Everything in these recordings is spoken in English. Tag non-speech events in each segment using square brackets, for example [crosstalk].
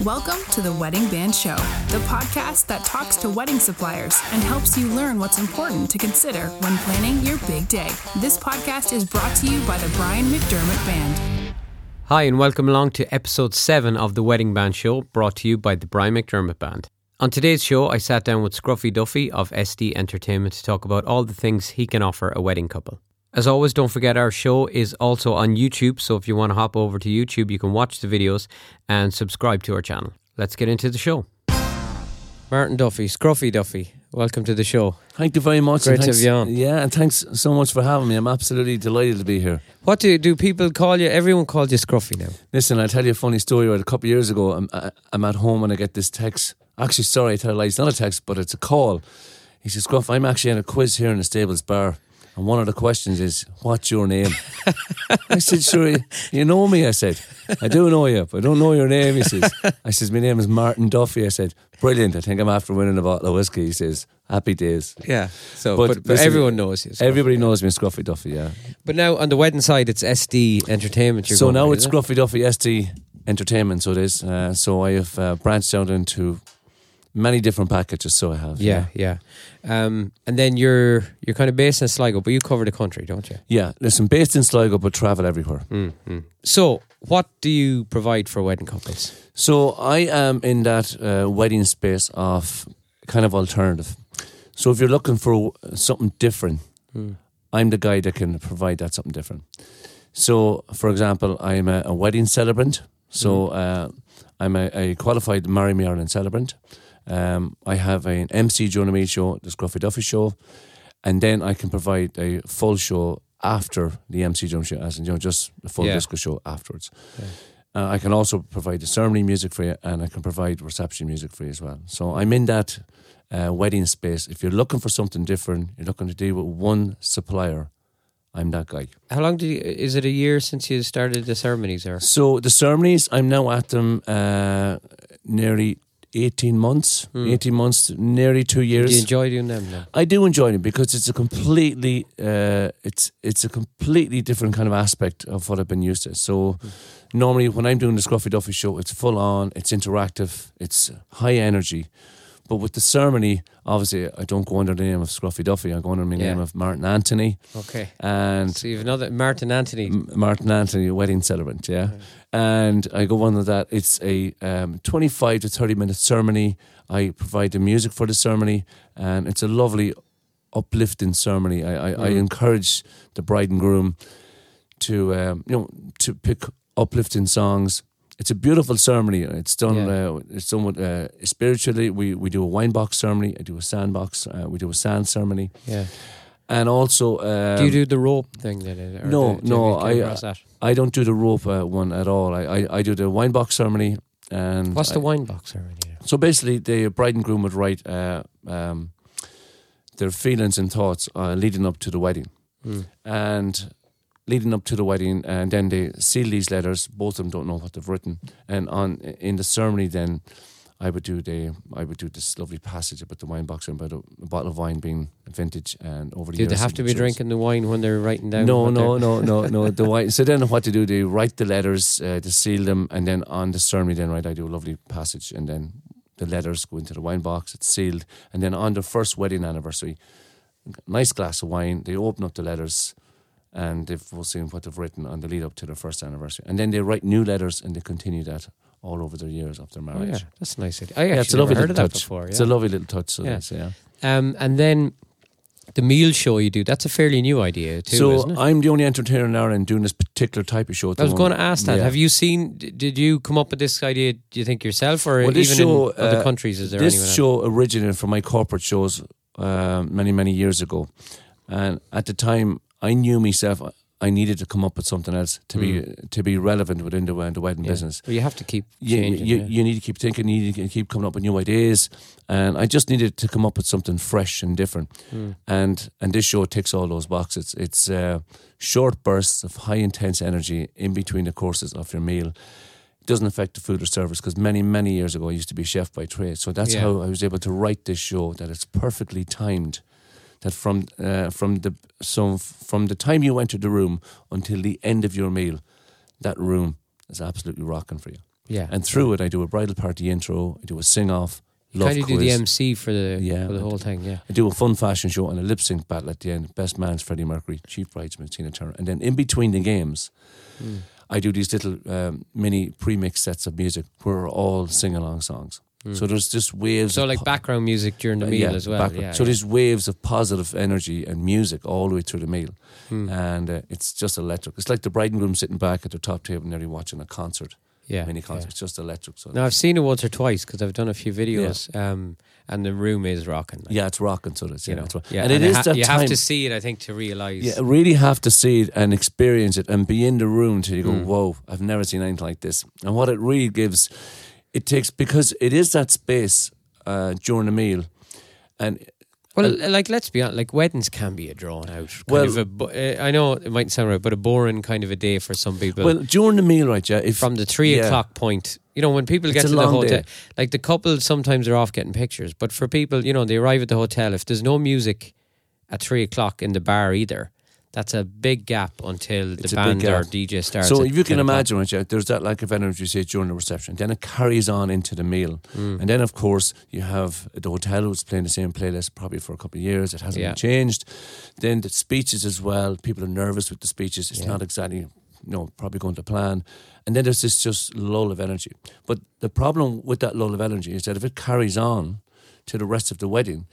Welcome to the Wedding Band Show, the podcast that talks to wedding suppliers and helps you learn what's important to consider when planning your big day. This podcast is brought to you by the Brian McDermott Band. Hi, and welcome along to episode 7 of the Wedding Band Show, brought to you by the Brian McDermott Band. On today's show, I sat down with Scruffy Duffy of SD Entertainment to talk about all the things he can offer a wedding couple. As always, don't forget our show is also on YouTube, so if you want to hop over to YouTube, you can watch the videos and subscribe to our channel. Let's get into the show. Martin Duffy, Scruffy Duffy, welcome to the show. Thank you very much. Great and to have you on. Yeah, and thanks so much for having me. I'm absolutely delighted to be here. What do do people call you? Everyone calls you Scruffy now. Listen, I'll tell you a funny story. Right, a couple of years ago, I'm, I- I'm at home and I get this text. Actually, sorry, I tell a lie. It's not a text, but it's a call. He says, Gruff, I'm actually in a quiz here in the Stables Bar. And one of the questions is, what's your name? I said, sure, you, know me. I said, I do know you, but I don't know your name. He says, I says, my name is Martin Duffy. I said, brilliant. I think I'm after winning a bottle of whiskey. He says, happy days. Yeah. So, But but, but, listen, everyone knows you. Scruffy. Everybody knows me Scruffy Duffy, yeah. But now on the wedding side, it's SD Entertainment. So now with, it's? Scruffy Duffy SD Entertainment, so it is. Uh, so I have uh, branched out into many different packages. So I have, Yeah, yeah. Um, and then you're you're kind of based in Sligo, but you cover the country, don't you? yeah. Listen, based in Sligo, but travel everywhere. So, what do you provide for wedding couples? So I am in that uh, wedding space of kind of alternative. So if you're looking for something different, I'm the guy that can provide that something different. So, for example, I'm a, a wedding celebrant. So uh, I'm a, a qualified Marry Me Ireland celebrant. Um, I have an MC during the show, the Scruffy Duffy show, and then I can provide a full show after the MC drum show, as in you know, just a full Yeah. disco show afterwards. Uh, I can also provide the ceremony music for you, and I can provide reception music for you as well. So I'm in that uh, wedding space. If you're looking for something different, you're looking to deal with one supplier. I'm that guy. How long did you, is it a year since you started the ceremonies? Or So the ceremonies, I'm now at them uh, nearly 18 months, 18 months, nearly two do years. you enjoy doing them? Now? I do enjoy them because it's a completely uh, it's it's a completely different kind of aspect of what I've been used to. So normally when I'm doing the Scruffy Duffy show, it's full on, it's interactive, it's high energy. But with the ceremony, obviously I don't go under the name of Scruffy Duffy. I go under my Yeah. name of Martin Anthony Okay. and So you have another Martin Anthony. M- Martin Anthony wedding celebrant, yeah. And I go under that. It's a um, 25 to 30 minute ceremony. I provide the music for the ceremony, and it's a lovely, uplifting ceremony. I, I, I encourage the bride and groom to um, you know to pick uplifting songs. It's a beautiful ceremony. It's done. Yeah. Uh, it's done with, uh, spiritually. We we do a wine box ceremony. I do a sandbox. Uh, we do a sand ceremony, Yeah. and also um, do you do the rope thing? No, the- do no, come I- I don't do the rope uh, one at all. I, I, I do the wine box ceremony. And What's the I- wine box ceremony? So basically, the bride and groom would write uh, um, their feelings and thoughts uh, leading up to the wedding. Hmm. And leading up to the wedding, and then they seal these letters. Both of them don't know what they've written. And on in the ceremony, then I would do the I would do this lovely passage about the wine box and about a, a bottle of wine being vintage and over the Do years. they have to be matures. drinking the wine when they're writing down? No, no, no, no, no. [laughs] The wine. So then, what to do? They write the letters, uh, to seal them, and then on the ceremony, then right, I do a lovely passage, and then the letters go into the wine box. It's sealed, and then on their first wedding anniversary, nice glass of wine. They open up the letters, and they've seen what they've written on the lead up to their first anniversary, and then they write new letters, and they continue that all over their years of their marriage. Oh, marriage. yeah, that's a nice. I actually Yeah, it's a never lovely heard little of that touch. before. It's a lovely little touch. So Yeah. yeah. Um, and then the meal show you do, that's a fairly new idea too, so isn't it? I'm the only entertainer in Ireland doing this particular type of show. I was going to ask that. Yeah. Have you seen, did you come up with this idea, do you think yourself, or Well, even show, in other uh, countries? Is there this show originated from my corporate shows uh, many many years ago, and at the time I knew myself I needed to come up with something else to be to be relevant within the, the wedding. Yeah. business. Well, you have to keep You, changing. you, yeah. you need to keep thinking, you need to keep coming up with new ideas, and I just needed to come up with something fresh and different. Hmm. And and this show ticks all those boxes. It's uh, short bursts of high intense energy in between the courses of your meal. It doesn't affect the food or service because many many years ago I used to be a chef by trade. So that's Yeah. how I was able to write this show that it's perfectly timed. That from uh, from the so from the time you enter the room until the end of your meal, that room is absolutely rocking for you. Yeah. And through it, I do a bridal party intro, I do a sing off, You love kind of quiz. do the MC for the Yeah, for the whole thing. Yeah. I do a fun fashion show and a lip sync battle at the end. Best man's Freddie Mercury, chief bridesmaid Tina Turner, and then in between the games, Hmm. I do these little um, mini pre-mix sets of music where we're all sing along songs. So there's just waves. So like po- background music during the uh, meal yeah, as well. Yeah. so yeah. there's waves of positive energy and music all the way through the meal, Hmm. and uh, it's just electric. It's like the bride and groom sitting back at their top table and they're watching a concert, yeah, mini concert. It's just electric. So No, I've seen it once or twice because I've done a few videos, um, and the room is rocking. like, yeah, it's rocking. So it's you know, yeah, and it it is ha- you time. have to see it, I think, to realize. Yeah, really have to see it and experience it and be in the room till you go, Mm. whoa, I've never seen anything like this. And what it really gives, it takes, because it is that space uh, during the meal. And Well, like let's be honest, like weddings can be a drawn out. Kind Well- of a, uh, I know it might sound right, but a boring kind of a day for some people. well, during the meal, right, yeah, if from the three yeah. o'clock point, you know, when people It's get to the hotel, day. like the couple sometimes are off getting pictures, but for people, you know, they arrive at the hotel. If there's no music at three o'clock in the bar either, that's a big gap until It's the band or. DJ starts. So if you can imagine, there's that lack of energy, say, during the reception. Then it carries on into the meal. Mm. And then, of course, you have the hotel who's playing the same playlist probably for a couple of years. It hasn't Yeah. changed. Then the speeches as well. People are nervous with the speeches. It's Yeah. not exactly, you know, probably going to plan. And then there's this just lull of energy. But the problem with that lull of energy is that if it carries on to the rest of the wedding,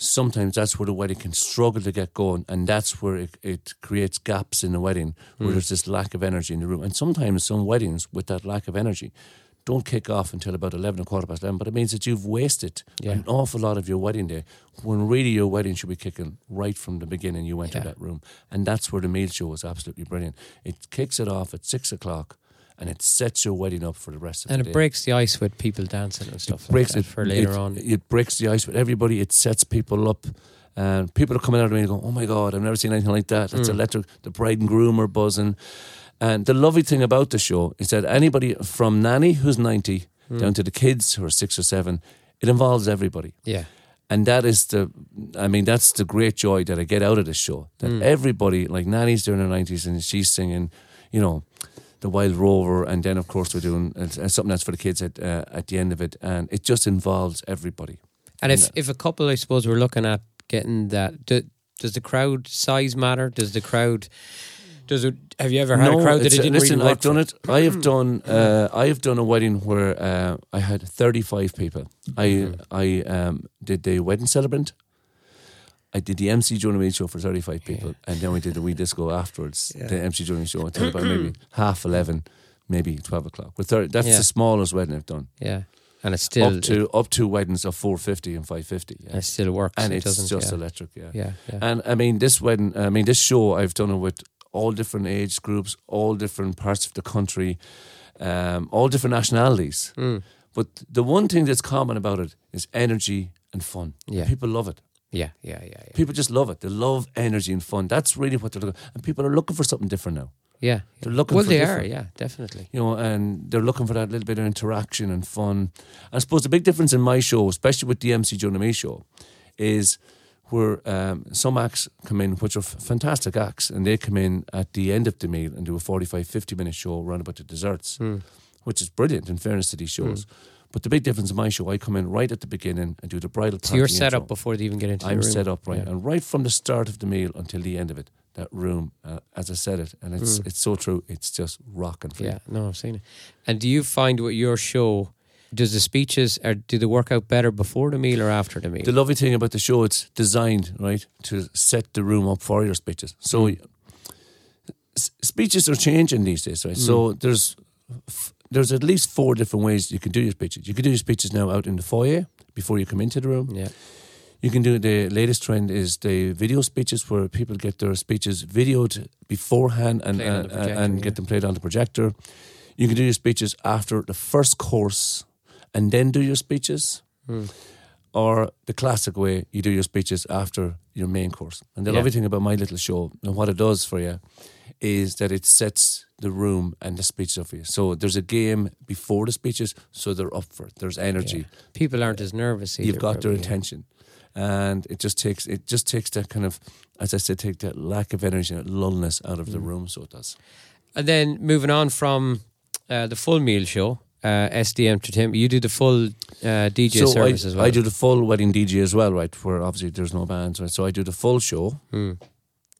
sometimes that's where the wedding can struggle to get going, and that's where it, it creates gaps in the wedding where hmm. there's this lack of energy in the room. And sometimes some weddings with that lack of energy don't kick off until about 11 or quarter past 11, but it means that you've wasted Yeah. an awful lot of your wedding day when really your wedding should be kicking right from the beginning you enter Yeah. that room. And that's where the meal show is absolutely brilliant. It kicks it off at 6 o'clock and it sets your wedding up for the rest of and the it breaks the ice with people dancing and stuff. it breaks like that it for later it, on. It breaks the ice with everybody. It sets people up. And people are coming out of me and going, "Oh my god, I've never seen anything like that." Mm. It's electric. The bride and groom are buzzing. And the lovely thing about the show is that anybody from nanny who's ninety Mm. down to the kids who are six or seven, it involves everybody. yeah, And that is the, I mean, that's the great joy that I get out of this show. That Mm. everybody, like Nanny's during her nineties, and she's singing, you know, the Wild Rover, and then of course we're doing uh, something else for the kids at uh, at the end of it, and it just involves everybody. and if And, if a couple, I suppose, we're looking at getting that, do, does the crowd size matter? Does the crowd? Does it? Have you ever had a crowd that it didn't listen, really I've done it. I have done. Uh, I have done a wedding where uh, I had thirty five people. I Mm-hmm. I um, did the wedding celebrant. I did the MC during the show for 35 people, and then we did the wee disco afterwards. Yeah. The MC the show until about maybe [clears throat] half 11, maybe 12 o'clock. But 30, that's Yeah. the smallest wedding I've done. Yeah, and it's still up to up to weddings of 450 and 550. it, Yeah. it still works. And it it's doesn't, just yeah. electric, yeah. yeah, yeah. And I mean, this wedding, I mean, this show, I've done it with all different age groups, all different parts of the country, um, all different nationalities. Mm. But the one thing that's common about it is energy and fun. Yeah. People love it. Yeah, yeah, yeah, yeah. People just love it. They love energy and fun. That's really what they're looking And people are looking for something different now. Yeah, They're looking well, for they different. are. Yeah, definitely. You know, and they're looking for that little bit of interaction and fun. I suppose the big difference in my show, especially with the MC Joe Me show, is where um, some acts come in, which are f- fantastic acts, and they come in at the end of the meal and do a 45, 50 minute show around about the desserts, which is brilliant in fairness to these shows. But the big difference in my show, I come in right at the beginning and do the bridal party. So you're set intro. up before they even get into the I'm room. set up right, Yeah. and right from the start of the meal until the end of it, that room, uh, as I said it, and it's it's so true. It's just rocking for. Yeah, no, I've seen it. And do you find with your show, does the speeches or do they work out better before the meal or after the meal? The lovely thing about the show, it's designed right to set the room up for your speeches. So s- speeches are changing these days, right? Hmm. So there's f- there's at least four different ways you can do your speeches. You can do your speeches now out in the foyer before you come into the room. yeah, You can do the latest trend is the video speeches where people get their speeches videoed beforehand and uh, and yeah. get them played on the projector. You can do your speeches after the first course and then do your speeches. Hmm. Or the classic way, you do your speeches after your main course. And the Yeah. lovely thing about my little show and what it does for you is that it sets the room and the speeches up for you. So there's a game before the speeches, so they're up for it. There's energy yeah. people aren't as nervous. Either, you've got their probably, yeah. attention and it just takes it just takes that kind of as i said take that lack of energy and lullness out of Mm. the room so it does And then moving on from uh, the full meal show, uh, SD Entertainment. You do the full uh, DJ so service I, as well. I do the full wedding DJ as well, right? Where obviously there's no bands, right? So I do the full show. Hmm.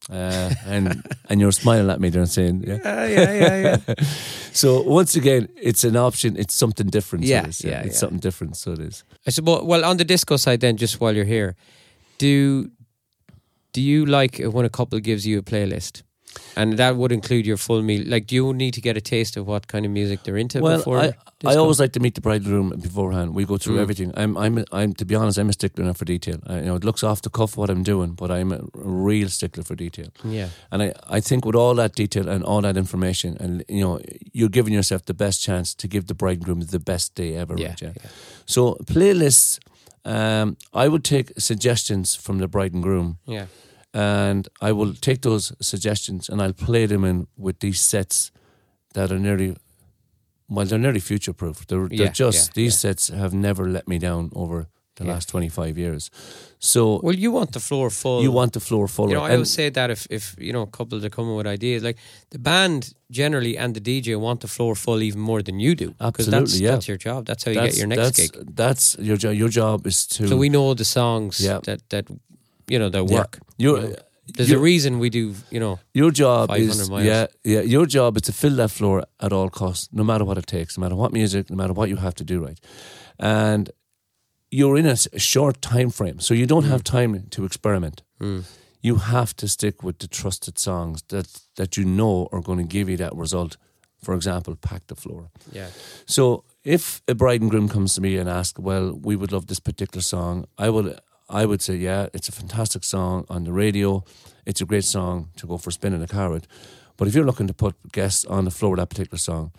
Uh, and [laughs] and you're smiling at me there and saying, yeah. Uh, yeah, yeah, yeah. [laughs] So once again, it's an option. It's something different. so Yeah, it is, yeah, it's yeah. something different. So it is. I suppose. Well, on the disco side, then, just while you're here, do do you like it when a couple gives you a playlist, and that would include your full meal? Like, do you need to get a taste of what kind of music they're into Well, before? I, I always like to meet the bridegroom beforehand. We go through Mm. everything. I'm, I'm, I'm. To be honest, I'm a stickler now for detail. I, you know, it looks off the cuff what I'm doing, but I'm a real stickler for detail. yeah, And I, I think with all that detail and all that information, and you know, you're giving yourself the best chance to give the bridegroom the best day ever. yeah, right, yeah. So playlists, um, I would take suggestions from the bride and groom, yeah. And I will take those suggestions and I'll play them in with these sets that are nearly, well, they're nearly future proof. They're, they're Yeah, just yeah, these yeah. sets have never let me down over the last twenty five years. So Well, you want the floor full. you want the floor full. You know, I always say that if, if you know a couples are coming with ideas, like the band generally and the DJ want the floor full even more than you do. 'Cause that's, Absolutely, yeah. that's your job. That's how you get your next that's, gig. That's your job. Your job is to. So we know the songs Yeah. that that you know Yeah. work. You know. There's a reason we do. You know, your job 500 is miles. yeah yeah. Your job is to fill that floor at all costs, no matter what it takes, no matter what music, no matter what you have to do right, and you're in a short time frame, so you don't have time to experiment. Mm. You have to stick with the trusted songs that that you know are going to give you that result. For example, pack the floor. yeah, So if a bride and groom comes to me and ask, well, we would love this particular song, I would I would say, yeah, it's a fantastic song on the radio. It's a great song to go for a spin in a car with. But if you're looking to put guests on the floor with that particular song,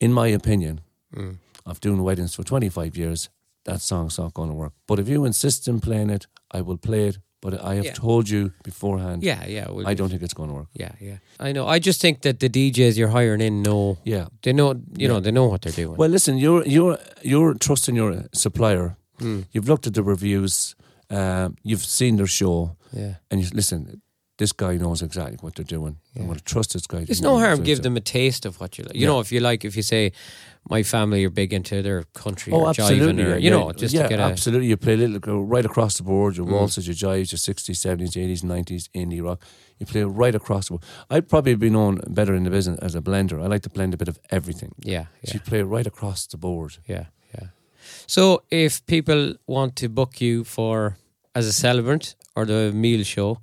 in my opinion, Mm. of doing weddings for 25 years, that song's not going to work. But if you insist in playing it, I will play it. But I have Yeah. told you beforehand, yeah, yeah. we'll I do- don't think it's going to work. Yeah, yeah. I know. I just think that the DJs you're hiring in know Yeah. they know. You Yeah. know, they know what they're doing. Well, listen, you're you're you're trusting your supplier. Mm. You've looked at the reviews. Um, you've seen their show, yeah. and you listen. This guy knows exactly what they're doing. Yeah. I'm going to trust this guy. There's no harm give them a taste of what you like. You Yeah. know, if you like, if you say, my family are big into their country Oh, or absolutely. jiving or yeah, you know, just yeah, to get a absolutely. You play a little, right across the board. Your Mm. waltzes, your jives, your 60s, 70s, 80s, 90s, indie rock. You play right across the board. I'd probably be known better in the business as a blender. I like to blend a bit of everything. yeah, So you play right across the board. yeah, yeah. So if people want to book you for as a celebrant or the meal show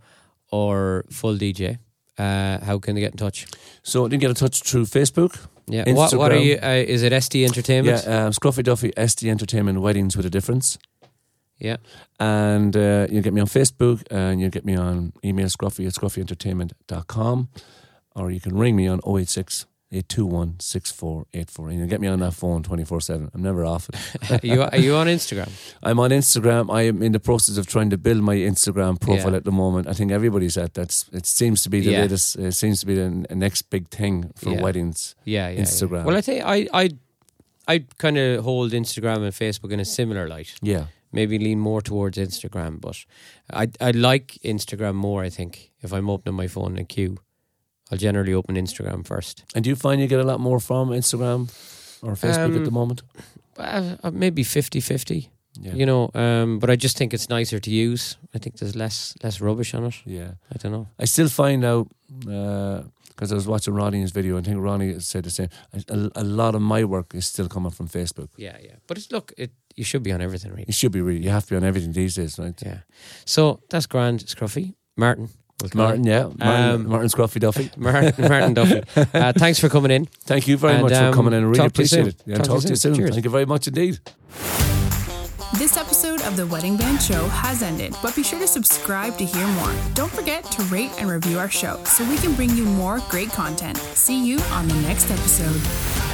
or full DJ, uh, how can they get in touch? So you can get in touch through Facebook. Yeah, what, what are you? Uh, is it SD Entertainment? Yeah, um, Scruffy Duffy, SD Entertainment Weddings with a Difference. yeah. And uh, you'll get me on Facebook and you'll get me on email scruffy at scruffyentertainment.com or you can ring me on 086 821 6484 and you'll get me on that phone 24 7. I'm never off it. [laughs] are, you, are you on Instagram? [laughs] I'm on Instagram. I am in the process of trying to build my Instagram profile Yeah. at the moment. I think everybody's at that's. It seems to be the Yeah. latest. It seems to be the, next big thing for Yeah. weddings. Yeah, yeah. yeah. Instagram. Well, I think I I I kind of hold Instagram and Facebook in a similar light. Yeah. Maybe lean more towards Instagram, but I I like Instagram more. I think if I'm opening my phone in a queue, I'll generally open Instagram first. And do you find you get a lot more from Instagram or Facebook Um, at the moment? Uh, uh, maybe 50-50, Yeah. you know. Um, but I just think it's nicer to use. I think there's less less rubbish on it. yeah. I don't know. I still find out because I was watching Ronnie's video. I think Ronnie said the same. A, a lot of my work is still coming from Facebook. Yeah, yeah. But it's look, it you should be on everything, really. You should be really. You have to be on everything these days, right? Yeah. So that's grand, Scruffy. Martin. We'll Martin, yeah, Martin, Um, Martin Scruffy Duffy. [laughs] Martin, Martin Duffy. [laughs] Uh, thanks for coming in. Thank you very And, much um, for coming in. I really talk to you appreciate it. Yeah, Talk to you talk to you soon. soon. Thank you very much indeed. This episode of the Wedding Band Show has ended, but be sure to subscribe to hear more. Don't forget to rate and review our show so we can bring you more great content. See you on the next episode.